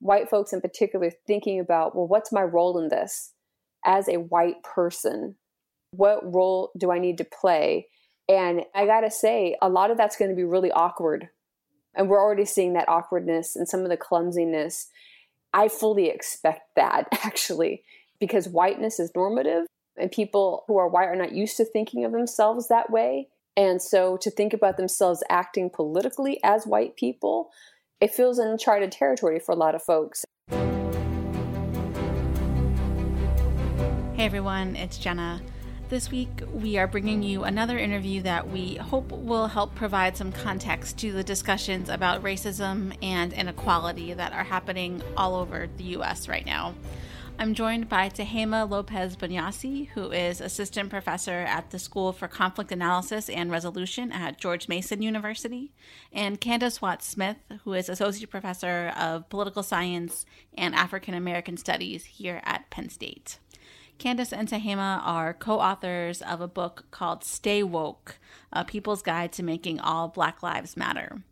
white folks in particular thinking about, well, what's my role in this as a white person? What role do I need to play? And I gotta say, a lot of that's going to be really awkward. And we're already seeing that awkwardness and some of the clumsiness. I fully expect that actually, because whiteness is normative and people who are white are not used to thinking of themselves that way. And so to think about themselves acting politically as white people, it feels uncharted territory for a lot of folks. Hey everyone, it's Jenna. This week, we are bringing you another interview that we hope will help provide some context to the discussions about racism and inequality that are happening all over the U.S. right now. I'm joined by Tehama Lopez Bunyasi, who is assistant professor at the School for Conflict Analysis and Resolution at George Mason University, and Candis Watts Smith, who is associate professor of political science and African American studies here at Penn State. Candis and Tehama are co authors of a book called Stay Woke A People's Guide to Making All Black Lives Matter.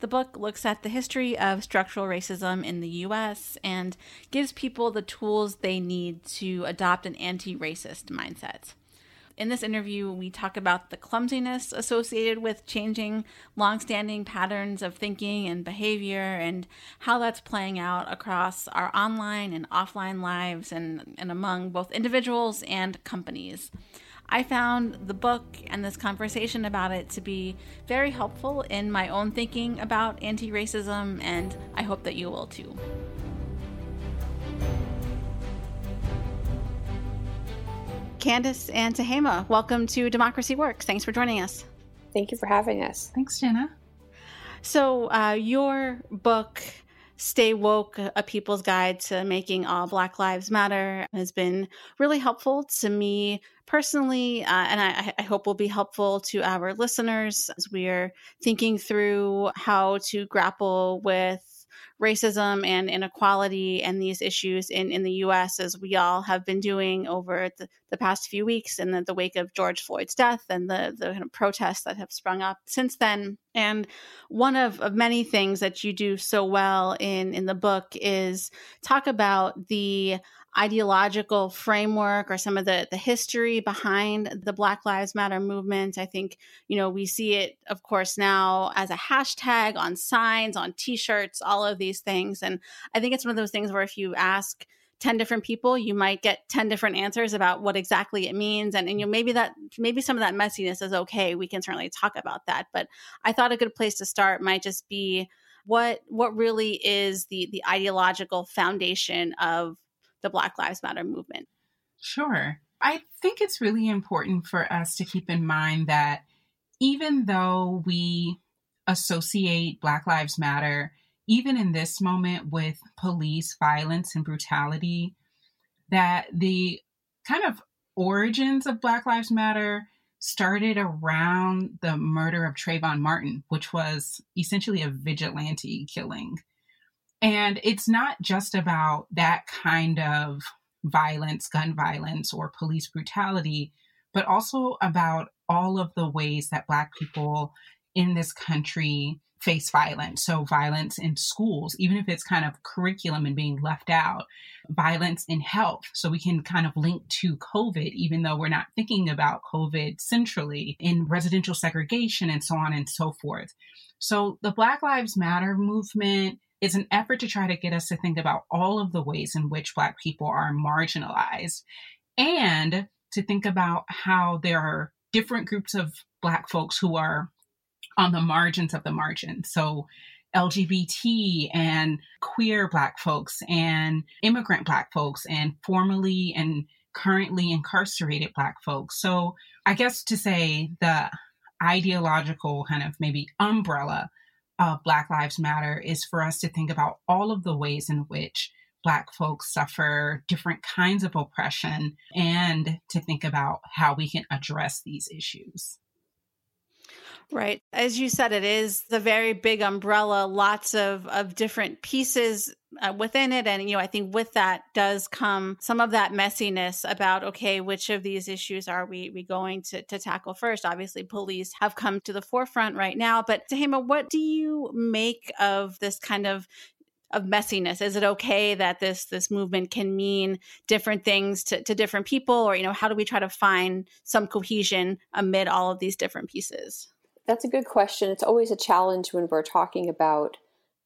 The book looks at the history of structural racism in the US and gives people the tools they need to adopt an anti racist mindset. In this interview, we talk about the clumsiness associated with changing longstanding patterns of thinking and behavior and how that's playing out across our online and offline lives and, and among both individuals and companies. I found the book and this conversation about it to be very helpful in my own thinking about anti racism, and I hope that you will too. Candis and Tehama, welcome to Democracy Works. Thanks for joining us. Thank you for having us. Thanks, Jenna. So, uh, your book, Stay Woke A People's Guide to Making All Black Lives Matter, has been really helpful to me personally, uh, and I, I, hope will be helpful to our listeners as we're thinking through how to grapple with racism and inequality and these issues in, in the US, as we all have been doing over the, the past few weeks in the, the wake of George Floyd's death and the, the kind of protests that have sprung up since then. And one of, of many things that you do so well in, in the book is talk about the ideological framework or some of the the history behind the Black Lives Matter movement. I think, you know, we see it of course now as a hashtag on signs, on t-shirts, all of these things. And I think it's one of those things where if you ask 10 different people you might get 10 different answers about what exactly it means and, and you know maybe that maybe some of that messiness is okay we can certainly talk about that but i thought a good place to start might just be what what really is the the ideological foundation of the Black Lives Matter movement? Sure. I think it's really important for us to keep in mind that even though we associate Black Lives Matter, even in this moment with police violence and brutality, that the kind of origins of Black Lives Matter started around the murder of Trayvon Martin, which was essentially a vigilante killing. And it's not just about that kind of violence, gun violence, or police brutality, but also about all of the ways that Black people in this country face violence. So, violence in schools, even if it's kind of curriculum and being left out, violence in health. So, we can kind of link to COVID, even though we're not thinking about COVID centrally in residential segregation and so on and so forth. So, the Black Lives Matter movement is an effort to try to get us to think about all of the ways in which Black people are marginalized and to think about how there are different groups of Black folks who are on the margins of the margin. So, LGBT and queer Black folks and immigrant Black folks and formerly and currently incarcerated Black folks. So, I guess to say the ideological kind of maybe umbrella of Black Lives Matter is for us to think about all of the ways in which Black folks suffer different kinds of oppression and to think about how we can address these issues. Right. As you said, it is the very big umbrella, lots of, of different pieces uh, within it. And, you know, I think with that does come some of that messiness about, okay, which of these issues are we, we going to, to tackle first? Obviously, police have come to the forefront right now. But Tehama, what do you make of this kind of of messiness? Is it okay that this this movement can mean different things to, to different people, or you know, how do we try to find some cohesion amid all of these different pieces? That's a good question. It's always a challenge when we're talking about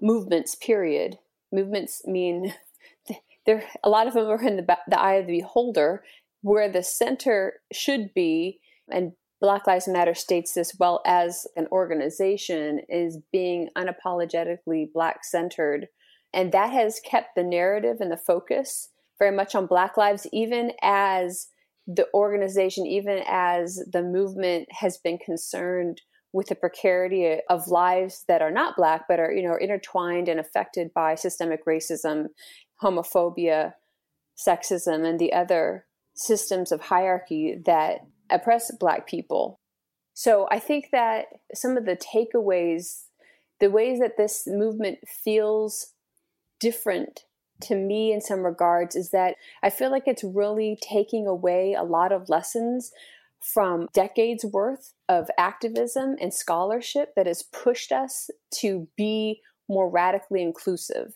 movements. Period. Movements mean there. A lot of them are in the the eye of the beholder, where the center should be, and Black Lives Matter states this well as an organization is being unapologetically Black centered. And that has kept the narrative and the focus very much on Black lives, even as the organization, even as the movement has been concerned with the precarity of lives that are not Black, but are, you know, intertwined and affected by systemic racism, homophobia, sexism, and the other systems of hierarchy that oppress Black people. So I think that some of the takeaways, the ways that this movement feels different to me in some regards, is that I feel like it's really taking away a lot of lessons from decades worth of activism and scholarship that has pushed us to be more radically inclusive.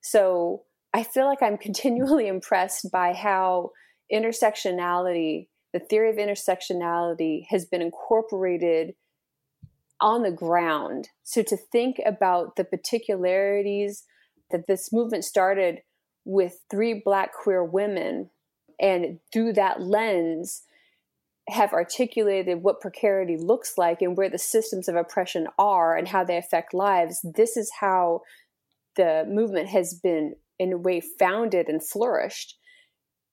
So I feel like I'm continually impressed by how intersectionality the theory of intersectionality has been incorporated on the ground. So to think about the particularities that this movement started with three black queer women and through that lens have articulated what precarity looks like and where the systems of oppression are and how they affect lives this is how the movement has been in a way founded and flourished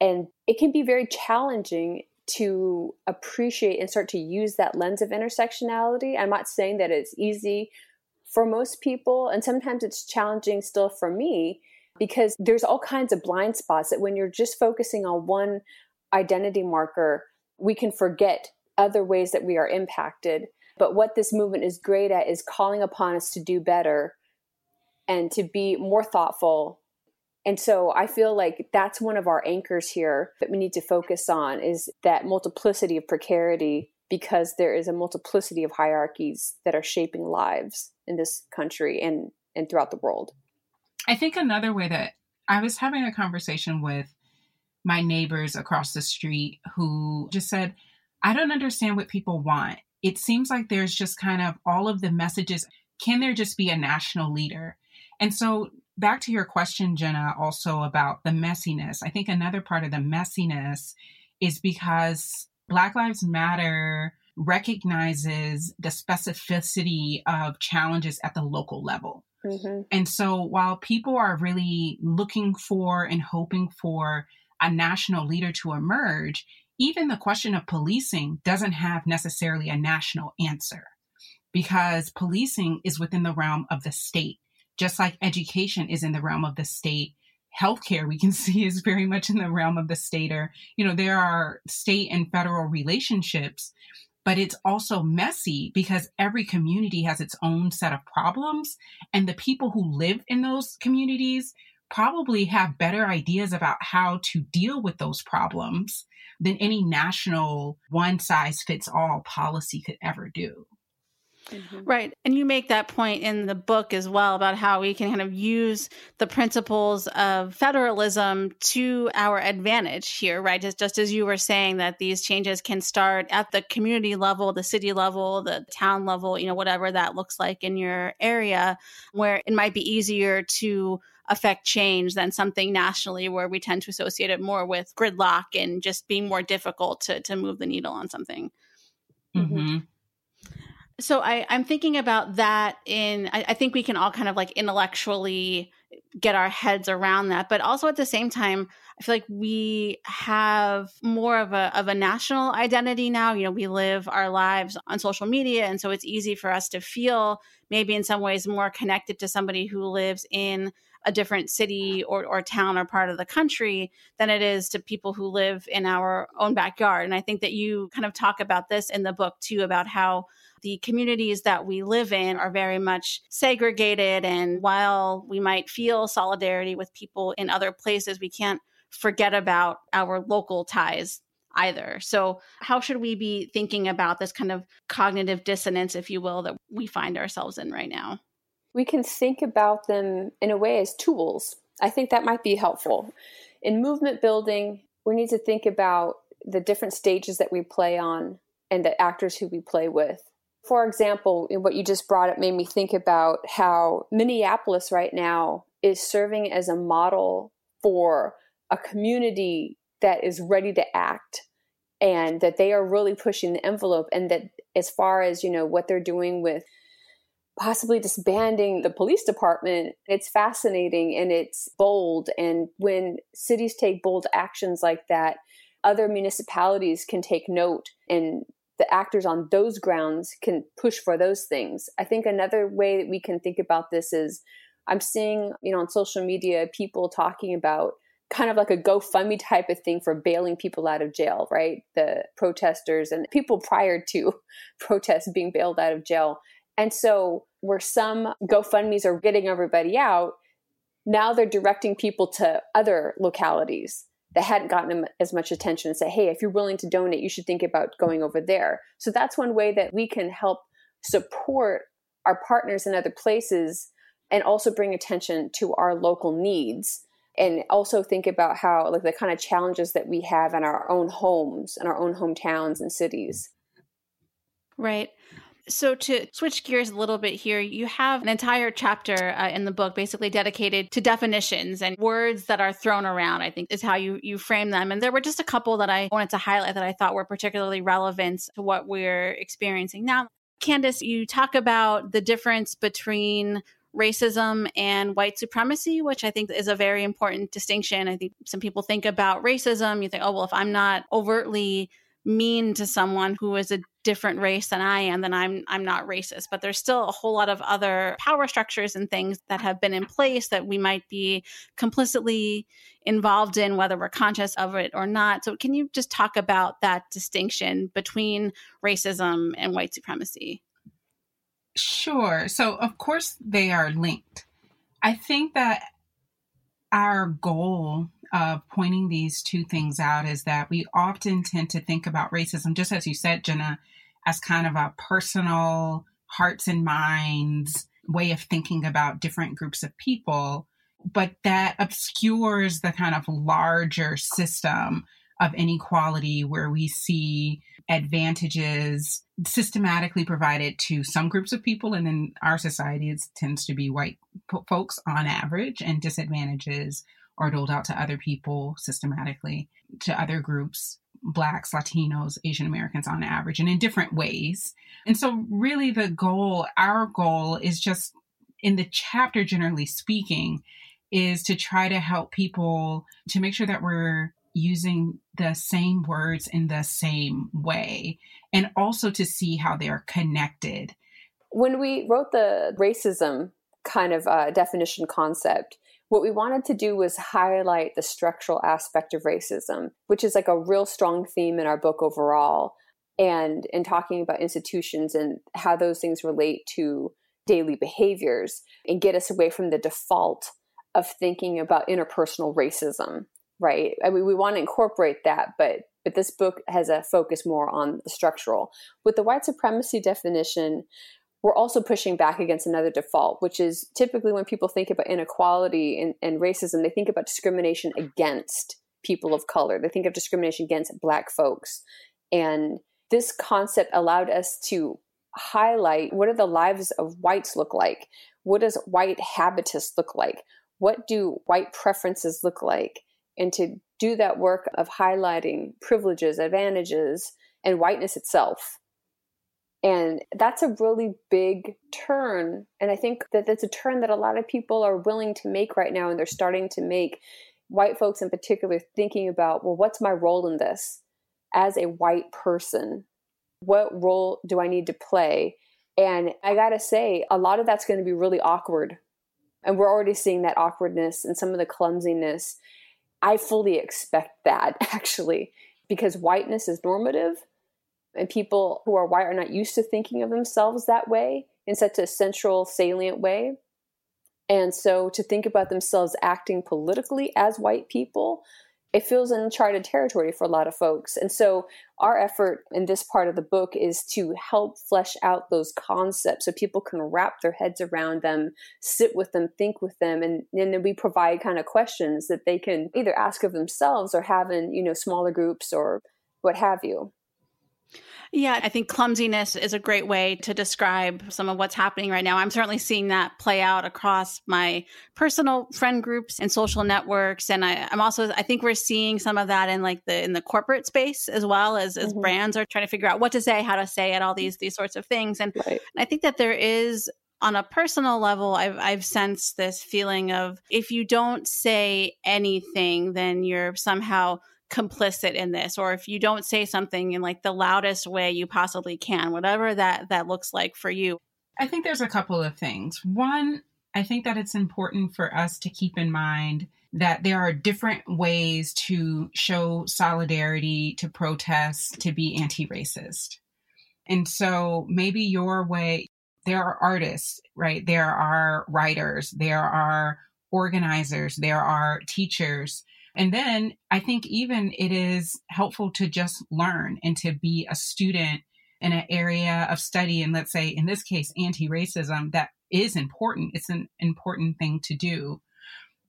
and it can be very challenging to appreciate and start to use that lens of intersectionality. I'm not saying that it's easy for most people, and sometimes it's challenging still for me because there's all kinds of blind spots that when you're just focusing on one identity marker, we can forget other ways that we are impacted. But what this movement is great at is calling upon us to do better and to be more thoughtful and so I feel like that's one of our anchors here that we need to focus on is that multiplicity of precarity because there is a multiplicity of hierarchies that are shaping lives in this country and, and throughout the world. I think another way that I was having a conversation with my neighbors across the street who just said, I don't understand what people want. It seems like there's just kind of all of the messages. Can there just be a national leader? And so back to your question, Jenna, also about the messiness. I think another part of the messiness is because Black Lives Matter recognizes the specificity of challenges at the local level. Mm-hmm. And so while people are really looking for and hoping for a national leader to emerge, even the question of policing doesn't have necessarily a national answer because policing is within the realm of the state. Just like education is in the realm of the state healthcare we can see is very much in the realm of the state or you know there are state and federal relationships but it's also messy because every community has its own set of problems and the people who live in those communities probably have better ideas about how to deal with those problems than any national one size fits all policy could ever do Mm-hmm. Right. And you make that point in the book as well about how we can kind of use the principles of federalism to our advantage here, right? Just, just as you were saying that these changes can start at the community level, the city level, the town level, you know, whatever that looks like in your area, where it might be easier to affect change than something nationally where we tend to associate it more with gridlock and just being more difficult to, to move the needle on something. Mm-hmm. mm-hmm. So I, I'm thinking about that in I, I think we can all kind of like intellectually get our heads around that. But also at the same time, I feel like we have more of a of a national identity now. You know, we live our lives on social media, and so it's easy for us to feel maybe in some ways more connected to somebody who lives in a different city or, or town or part of the country than it is to people who live in our own backyard. And I think that you kind of talk about this in the book too about how the communities that we live in are very much segregated. And while we might feel solidarity with people in other places, we can't forget about our local ties either. So, how should we be thinking about this kind of cognitive dissonance, if you will, that we find ourselves in right now? We can think about them in a way as tools. I think that might be helpful. In movement building, we need to think about the different stages that we play on and the actors who we play with. For example, what you just brought up made me think about how Minneapolis right now is serving as a model for a community that is ready to act and that they are really pushing the envelope and that as far as you know what they're doing with possibly disbanding the police department it's fascinating and it's bold and when cities take bold actions like that other municipalities can take note and the actors on those grounds can push for those things i think another way that we can think about this is i'm seeing you know on social media people talking about kind of like a GoFundMe type of thing for bailing people out of jail, right? The protesters and people prior to protests being bailed out of jail. And so, where some GoFundMe's are getting everybody out, now they're directing people to other localities that hadn't gotten as much attention and say, hey, if you're willing to donate, you should think about going over there. So, that's one way that we can help support our partners in other places and also bring attention to our local needs and also think about how like the kind of challenges that we have in our own homes and our own hometowns and cities right so to switch gears a little bit here you have an entire chapter uh, in the book basically dedicated to definitions and words that are thrown around i think is how you you frame them and there were just a couple that i wanted to highlight that i thought were particularly relevant to what we're experiencing now candis you talk about the difference between racism and white supremacy, which I think is a very important distinction. I think some people think about racism, you think, oh, well, if I'm not overtly mean to someone who is a different race than I am, then I'm I'm not racist. But there's still a whole lot of other power structures and things that have been in place that we might be complicitly involved in, whether we're conscious of it or not. So can you just talk about that distinction between racism and white supremacy? Sure. So, of course, they are linked. I think that our goal of pointing these two things out is that we often tend to think about racism, just as you said, Jenna, as kind of a personal, hearts and minds way of thinking about different groups of people. But that obscures the kind of larger system of inequality where we see advantages systematically provided to some groups of people and in our society it tends to be white folks on average and disadvantages are doled out to other people systematically to other groups blacks latinos asian americans on average and in different ways. And so really the goal our goal is just in the chapter generally speaking is to try to help people to make sure that we're using the same words in the same way and also to see how they're connected. When we wrote the racism kind of uh, definition concept, what we wanted to do was highlight the structural aspect of racism, which is like a real strong theme in our book overall. And in talking about institutions and how those things relate to daily behaviors and get us away from the default of thinking about interpersonal racism right? I mean, we want to incorporate that, but but this book has a focus more on the structural. With the white supremacy definition, we're also pushing back against another default, which is typically when people think about inequality and, and racism, they think about discrimination against people of color. They think of discrimination against black folks. And this concept allowed us to highlight what do the lives of whites look like? What does white habitus look like? What do white preferences look like? And to do that work of highlighting privileges, advantages, and whiteness itself. And that's a really big turn. And I think that that's a turn that a lot of people are willing to make right now. And they're starting to make white folks in particular thinking about, well, what's my role in this as a white person? What role do I need to play? And I got to say, a lot of that's going to be really awkward. And we're already seeing that awkwardness and some of the clumsiness I fully expect that actually, because whiteness is normative and people who are white are not used to thinking of themselves that way in such a central, salient way. And so to think about themselves acting politically as white people it feels uncharted territory for a lot of folks. And so, our effort in this part of the book is to help flesh out those concepts so people can wrap their heads around them, sit with them, think with them, and, and then we provide kind of questions that they can either ask of themselves or have in you know smaller groups or what have you. Yeah, I think clumsiness is a great way to describe some of what's happening right now. I'm certainly seeing that play out across my personal friend groups and social networks. And I, am also, I think we're seeing some of that in like the in the corporate space as well as as mm-hmm. brands are trying to figure out what to say, how to say it, all these these sorts of things. And, right. and I think that there is on a personal level, I've, I've sensed this feeling of if you don't say anything, then you're somehow complicit in this or if you don't say something in like the loudest way you possibly can whatever that that looks like for you. I think there's a couple of things. One i think that it's important for us to keep in mind that there are different ways to show solidarity to protest to be anti-racist. And so maybe your way there are artists right? There are writers there are organizers there are teachers and then I think even it is helpful to just learn and to be a student in an area of study. And let's say, in this case, anti racism, that is important. It's an important thing to do.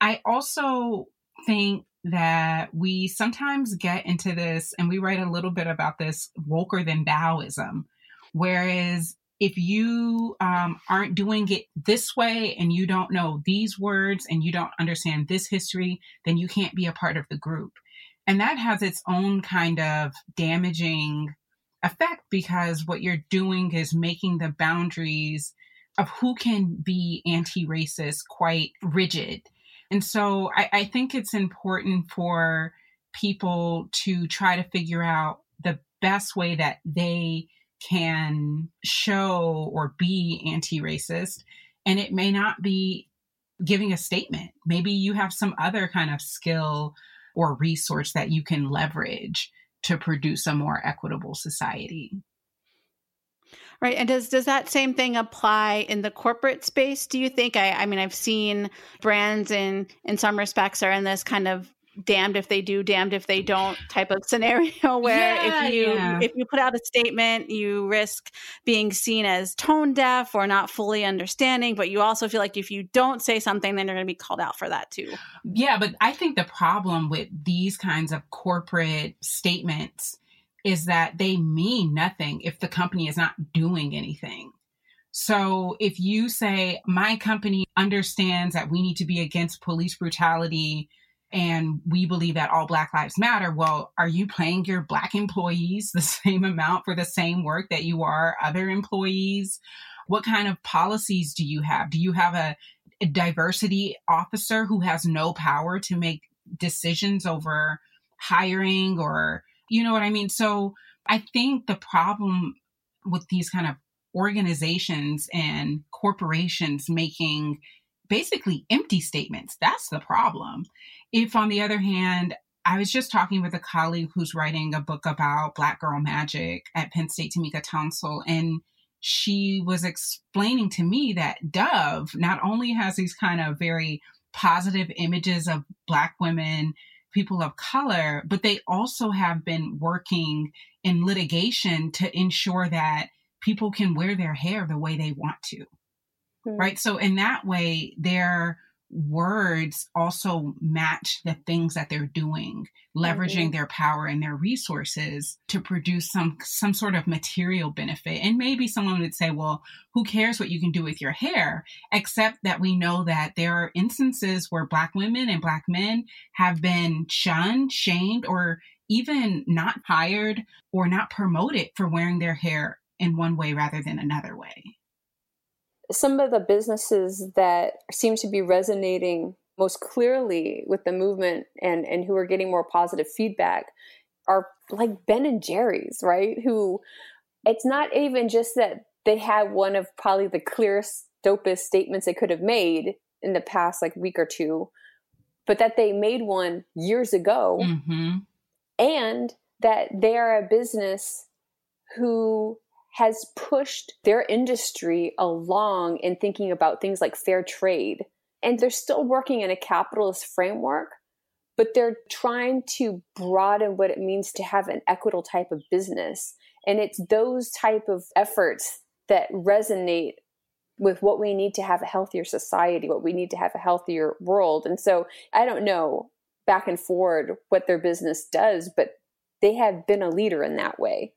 I also think that we sometimes get into this, and we write a little bit about this woker than thou-ism, whereas if you um, aren't doing it this way and you don't know these words and you don't understand this history, then you can't be a part of the group. And that has its own kind of damaging effect because what you're doing is making the boundaries of who can be anti racist quite rigid. And so I, I think it's important for people to try to figure out the best way that they can show or be anti racist. And it may not be giving a statement. Maybe you have some other kind of skill or resource that you can leverage to produce a more equitable society. Right. And does does that same thing apply in the corporate space? Do you think? I, I mean, I've seen brands in in some respects are in this kind of damned if they do damned if they don't type of scenario where yeah, if you yeah. if you put out a statement you risk being seen as tone deaf or not fully understanding but you also feel like if you don't say something then you're going to be called out for that too yeah but i think the problem with these kinds of corporate statements is that they mean nothing if the company is not doing anything so if you say my company understands that we need to be against police brutality and we believe that all Black Lives Matter. Well, are you paying your Black employees the same amount for the same work that you are other employees? What kind of policies do you have? Do you have a, a diversity officer who has no power to make decisions over hiring or, you know what I mean? So I think the problem with these kind of organizations and corporations making basically empty statements. That's the problem. If, on the other hand, I was just talking with a colleague who's writing a book about Black Girl Magic at Penn State, Tamika Tonsel, and she was explaining to me that Dove not only has these kind of very positive images of Black women, people of color, but they also have been working in litigation to ensure that people can wear their hair the way they want to. Mm-hmm. Right. So, in that way, they're words also match the things that they're doing leveraging mm-hmm. their power and their resources to produce some some sort of material benefit. And maybe someone would say well who cares what you can do with your hair? Except that we know that there are instances where black women and black men have been shunned shamed or even not hired or not promoted for wearing their hair in one way rather than another way some of the businesses that seem to be resonating most clearly with the movement and and who are getting more positive feedback are like Ben and Jerry's, right? Who it's not even just that they had one of probably the clearest, dopest statements they could have made in the past like week or two, but that they made one years ago, mm-hmm. and that they are a business who has pushed their industry along in thinking about things like fair trade. And they're still working in a capitalist framework, but they're trying to broaden what it means to have an equitable type of business. And it's those type of efforts that resonate with what we need to have a healthier society, what we need to have a healthier world. And so I don't know back and forward what their business does, but they have been a leader in that way.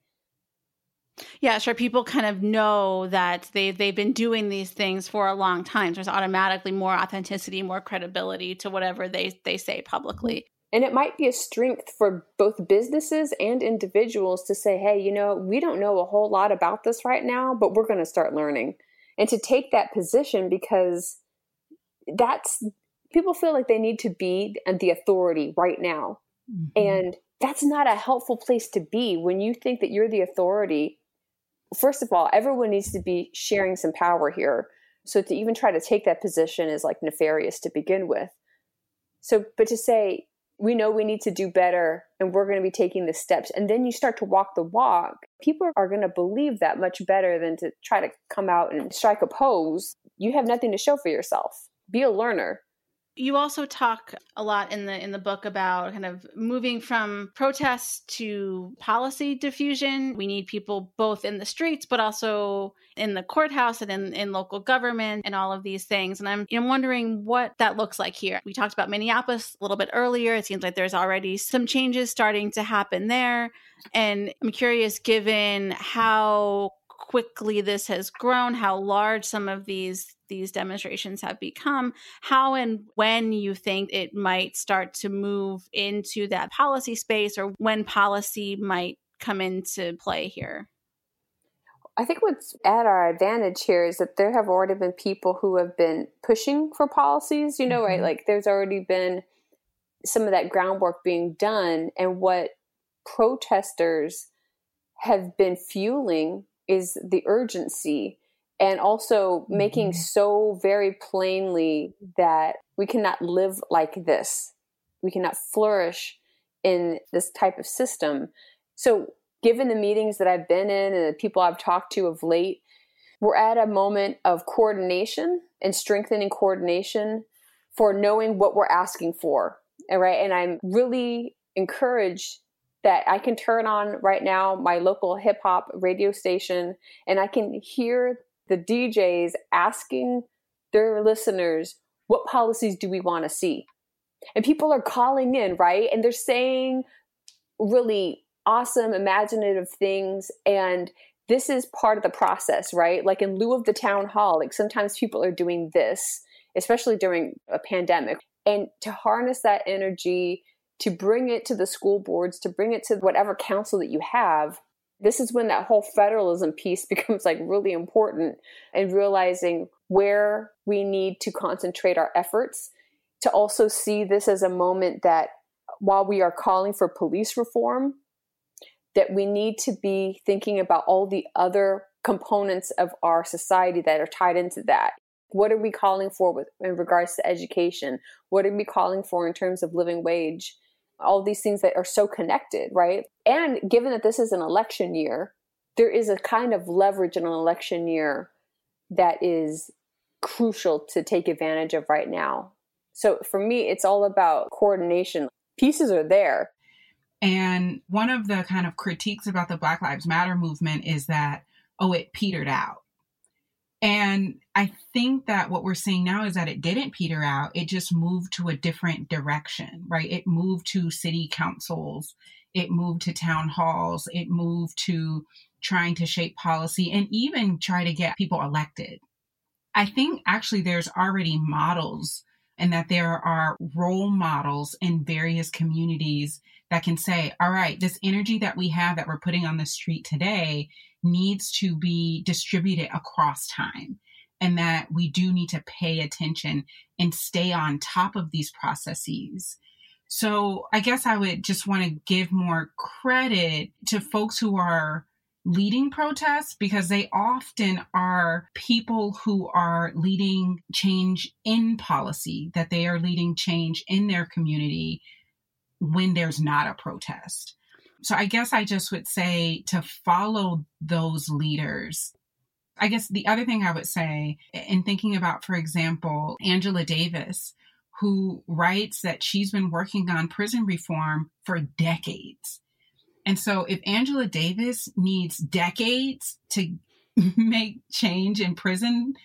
Yeah, sure. People kind of know that they they've been doing these things for a long time. There's automatically more authenticity, more credibility to whatever they they say publicly. And it might be a strength for both businesses and individuals to say, hey, you know, we don't know a whole lot about this right now, but we're going to start learning. And to take that position because that's people feel like they need to be the authority right now. Mm-hmm. And that's not a helpful place to be when you think that you're the authority. First of all, everyone needs to be sharing some power here. So to even try to take that position is like nefarious to begin with. So, but to say, we know we need to do better and we're going to be taking the steps and then you start to walk the walk people are going to believe that much better than to try to come out and strike a pose you have nothing to show for yourself be a learner you also talk a lot in the in the book about kind of moving from protests to policy diffusion. We need people both in the streets, but also in the courthouse and in, in local government and all of these things. And I'm know, wondering what that looks like here. We talked about Minneapolis a little bit earlier. It seems like there's already some changes starting to happen there. And I'm curious, given how quickly this has grown, how large some of these these demonstrations have become, how and when you think it might start to move into that policy space or when policy might come into play here. I think what's at our advantage here is that there have already been people who have been pushing for policies, you know, mm-hmm. right? Like there's already been some of that groundwork being done and what protesters have been fueling is the urgency and also making mm-hmm. so very plainly that we cannot live like this. We cannot flourish in this type of system. So, given the meetings that I've been in and the people I've talked to of late, we're at a moment of coordination and strengthening coordination for knowing what we're asking for. And right. And I'm really encouraged that I can turn on right now my local hip hop radio station and I can hear the DJs asking their listeners, what policies do we want to see? And people are calling in, right? And they're saying really awesome, imaginative things. And this is part of the process, right? Like in lieu of the town hall, like sometimes people are doing this, especially during a pandemic. And to harness that energy to bring it to the school boards, to bring it to whatever council that you have. This is when that whole federalism piece becomes like really important and realizing where we need to concentrate our efforts to also see this as a moment that while we are calling for police reform, that we need to be thinking about all the other components of our society that are tied into that. What are we calling for with in regards to education? What are we calling for in terms of living wage? All these things that are so connected, right? And given that this is an election year, there is a kind of leverage in an election year that is crucial to take advantage of right now. So for me, it's all about coordination. Pieces are there. And one of the kind of critiques about the Black Lives Matter movement is that, oh, it petered out. And I think that what we're seeing now is that it didn't peter out. It just moved to a different direction, right? It moved to city councils, it moved to town halls, it moved to trying to shape policy and even try to get people elected. I think actually there's already models and that there are role models in various communities that can say, all right, this energy that we have that we're putting on the street today needs to be distributed across time and that we do need to pay attention and stay on top of these processes. So I guess I would just want to give more credit to folks who are leading protests because they often are people who are leading change in policy, that they are leading change in their community when there's not a protest. So I guess I just would say to follow those leaders. I guess the other thing I would say in thinking about, for example, Angela Davis, who writes that she's been working on prison reform for decades. And so if Angela Davis needs decades to make change in prison,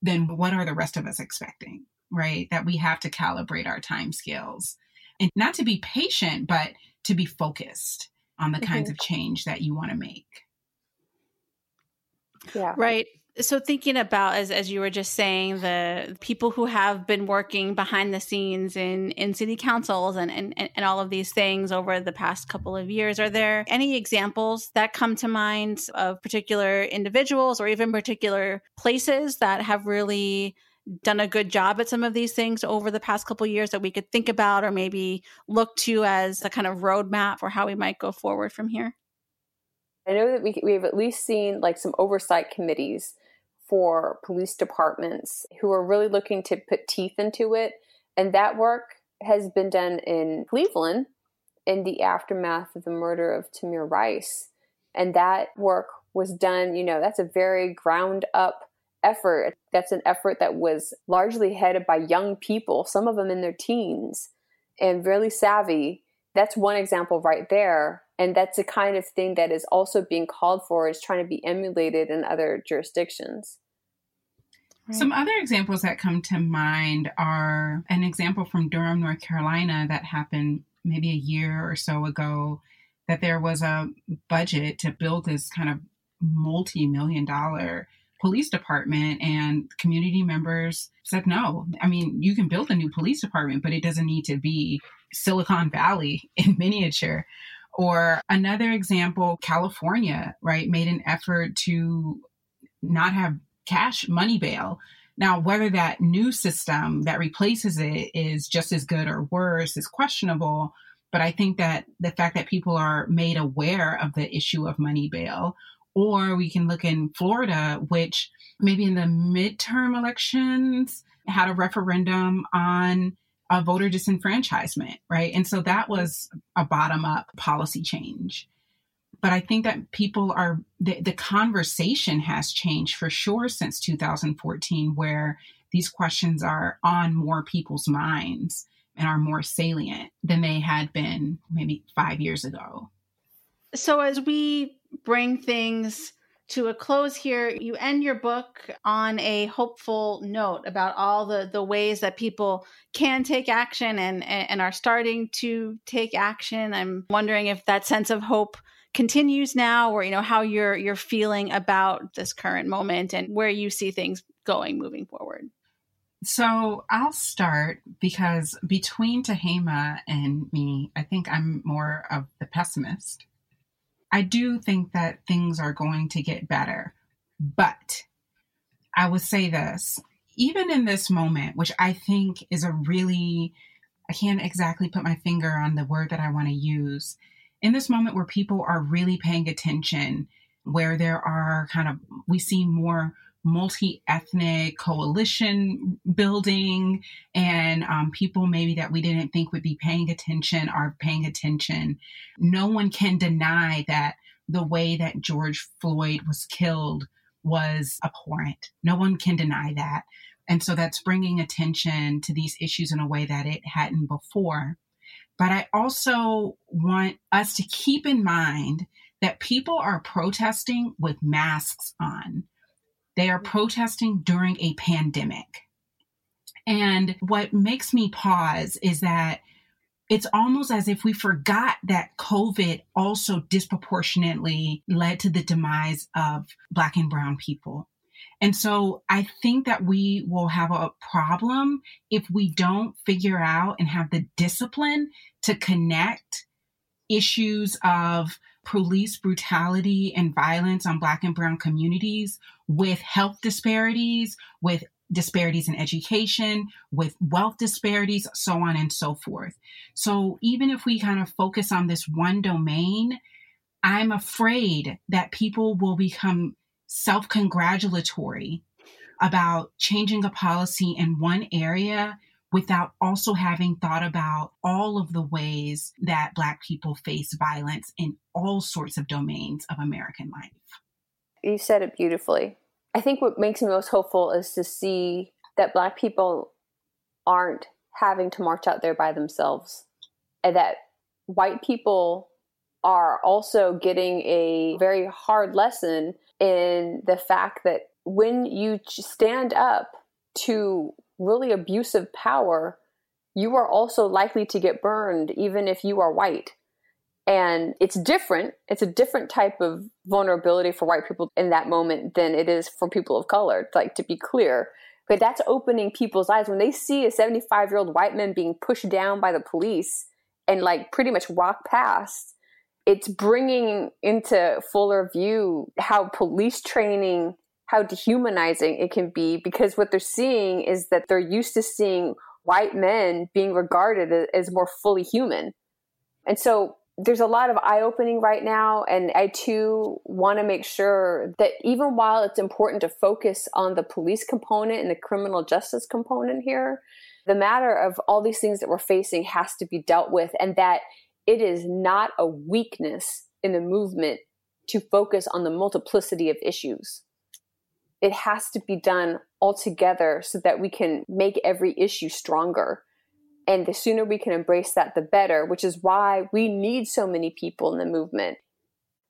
then what are the rest of us expecting? Right? That we have to calibrate our time scales and not to be patient, but to be focused on the mm-hmm. kinds of change that you want to make. Yeah. Right so thinking about as as you were just saying the people who have been working behind the scenes in in city councils and and, and all of these things over the past couple of years are there any examples that come to mind of particular individuals or even particular places that have really done a good job at some of these things over the past couple of years that we could think about or maybe look to as a kind of roadmap for how we might go forward from here? I know that we, we've at least seen like some oversight committees for police departments who are really looking to put teeth into it. And that work has been done in Cleveland in the aftermath of the murder of Tamir Rice. And that work was done, you know, that's a very ground up effort. That's an effort that was largely headed by young people, some of them in their teens, and really savvy. That's one example right there. And that's the kind of thing that is also being called for, is trying to be emulated in other jurisdictions. Some other examples that come to mind are an example from Durham, North Carolina, that happened maybe a year or so ago. That there was a budget to build this kind of multi million dollar police department, and community members said no. I mean, you can build a new police department, but it doesn't need to be Silicon Valley in miniature. Or another example, California, right, made an effort to not have cash money bail. Now, whether that new system that replaces it is just as good or worse is questionable. But I think that the fact that people are made aware of the issue of money bail, or we can look in Florida, which maybe in the midterm elections had a referendum on voter disenfranchisement, right? And so that was a bottom up policy change but I think that people are the, the conversation has changed for sure since 2014, where these questions are on more people's minds and are more salient than they had been maybe five years ago. So, as we bring things to a close here, you end your book on a hopeful note about all the, the ways that people can take action and, and are starting to take action. I'm wondering if that sense of hope continues now or you know how you're you're feeling about this current moment and where you see things going moving forward so I'll start because between Tehama and me, I think I'm more of the pessimist. I do think that things are going to get better, but I would say this even in this moment, which I think is a really, I can't exactly put my finger on the word that I want to use in this moment where people are really paying attention, where there are kind of, we see more multi ethnic coalition building, and um, people maybe that we didn't think would be paying attention are paying attention. No one can deny that the way that George Floyd was killed was abhorrent. No one can deny that. And so that's bringing attention to these issues in a way that it hadn't before. But I also want us to keep in mind that people are protesting with masks on. They are protesting during a pandemic. And what makes me pause is that it's almost as if we forgot that COVID also disproportionately led to the demise of Black and Brown people. And so I think that we will have a problem if we don't figure out and have the discipline to connect issues of police brutality and violence on Black and Brown communities with health disparities, with disparities in education, with wealth disparities, so on and so forth. So even if we kind of focus on this one domain, I'm afraid that people will become self congratulatory about changing a policy in one area without also having thought about all of the ways that Black people face violence in all sorts of domains of American life. You said it beautifully. I think what makes me most hopeful is to see that Black people aren't having to march out there by themselves. And that white people are also getting a very hard lesson in the fact that when you stand up to really abusive power, you are also likely to get burned, even if you are white. And it's different. It's a different type of vulnerability for white people in that moment than it is for people of color, like to be clear. But that's opening people's eyes. When they see a 75 year old white man being pushed down by the police and like pretty much walk past, it's bringing into fuller view how police training how dehumanizing it can be because what they're seeing is that they're used to seeing white men being regarded as more fully human. And so there's a lot of eye opening right now and i too want to make sure that even while it's important to focus on the police component and the criminal justice component here the matter of all these things that we're facing has to be dealt with and that it is not a weakness in the movement to focus on the multiplicity of issues. It has to be done all together so that we can make every issue stronger. And the sooner we can embrace that, the better, which is why we need so many people in the movement.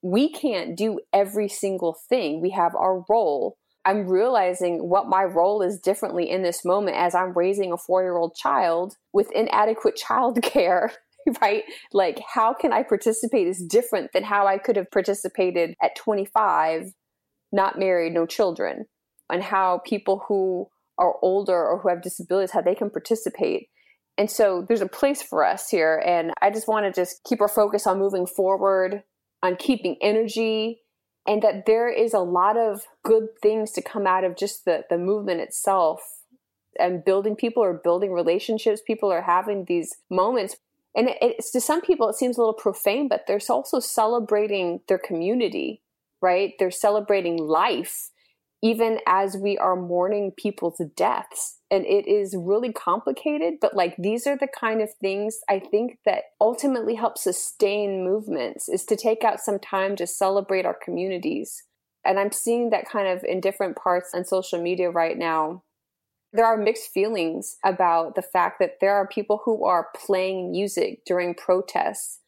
We can't do every single thing. We have our role. I'm realizing what my role is differently in this moment as I'm raising a four year old child with inadequate childcare right? Like, how can I participate is different than how I could have participated at 25, not married, no children, and how people who are older or who have disabilities, how they can participate. And so there's a place for us here. And I just want to just keep our focus on moving forward, on keeping energy, and that there is a lot of good things to come out of just the, the movement itself and building people or building relationships. People are having these moments and it's to some people it seems a little profane but they're also celebrating their community right? They're celebrating life even as we are mourning people's deaths. And it is really complicated but like these are the kind of things i think that ultimately help sustain movements is to take out some time to celebrate our communities. And i'm seeing that kind of in different parts on social media right now there are mixed feelings about the fact that there are people who are playing music during protests.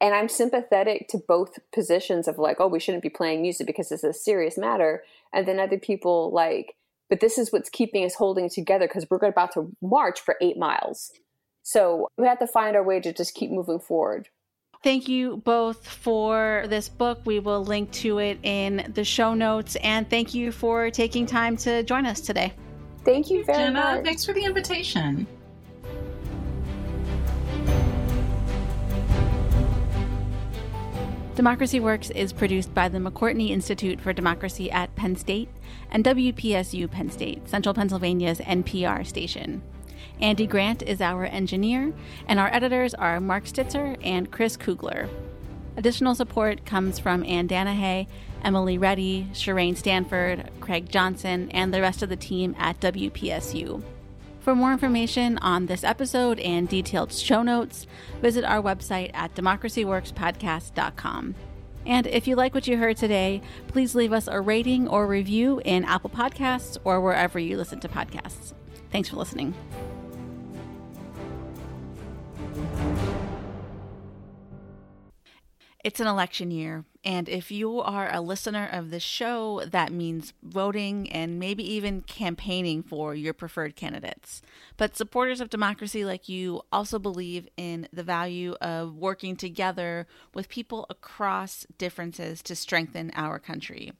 And I'm sympathetic to both positions of like, oh, we shouldn't be playing music because it's a serious matter. And then other people like, but this is what's keeping us holding together because we're about to march for eight miles. So we have to find our way to just keep moving forward. Thank you both for this book. We will link to it in the show notes. And thank you for taking time to join us today. Thank you very Jenna, much. Thanks for the invitation. Democracy Works is produced by the McCourtney Institute for Democracy at Penn State and WPSU Penn State, Central Pennsylvania's NPR station. Andy Grant is our engineer, and our editors are Mark Stitzer and Chris Kugler. Additional support comes from Ann Danahay, Emily Reddy, Shireen Stanford, Craig Johnson, and the rest of the team at WPSU. For more information on this episode and detailed show notes, visit our website at democracyworkspodcast.com. And if you like what you heard today, please leave us a rating or review in Apple Podcasts or wherever you listen to podcasts. Thanks for listening. It's an election year, and if you are a listener of this show, that means voting and maybe even campaigning for your preferred candidates. But supporters of democracy like you also believe in the value of working together with people across differences to strengthen our country.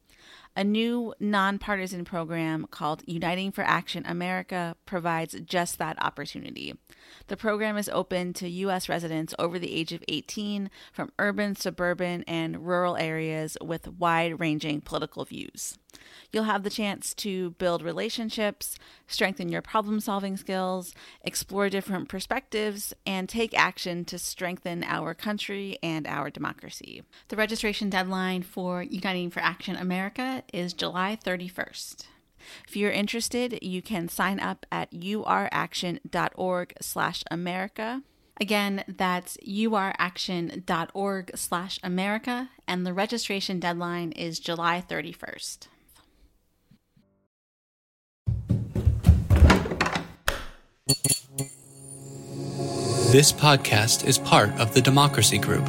A new nonpartisan program called Uniting for Action America provides just that opportunity. The program is open to U.S. residents over the age of 18 from urban, suburban, and rural areas with wide ranging political views. You'll have the chance to build relationships, strengthen your problem solving skills, explore different perspectives, and take action to strengthen our country and our democracy. The registration deadline for Uniting for Action America is July 31st. If you're interested, you can sign up at uraction.org slash America. Again, that's uraction.org slash America, and the registration deadline is July 31st. This podcast is part of the Democracy Group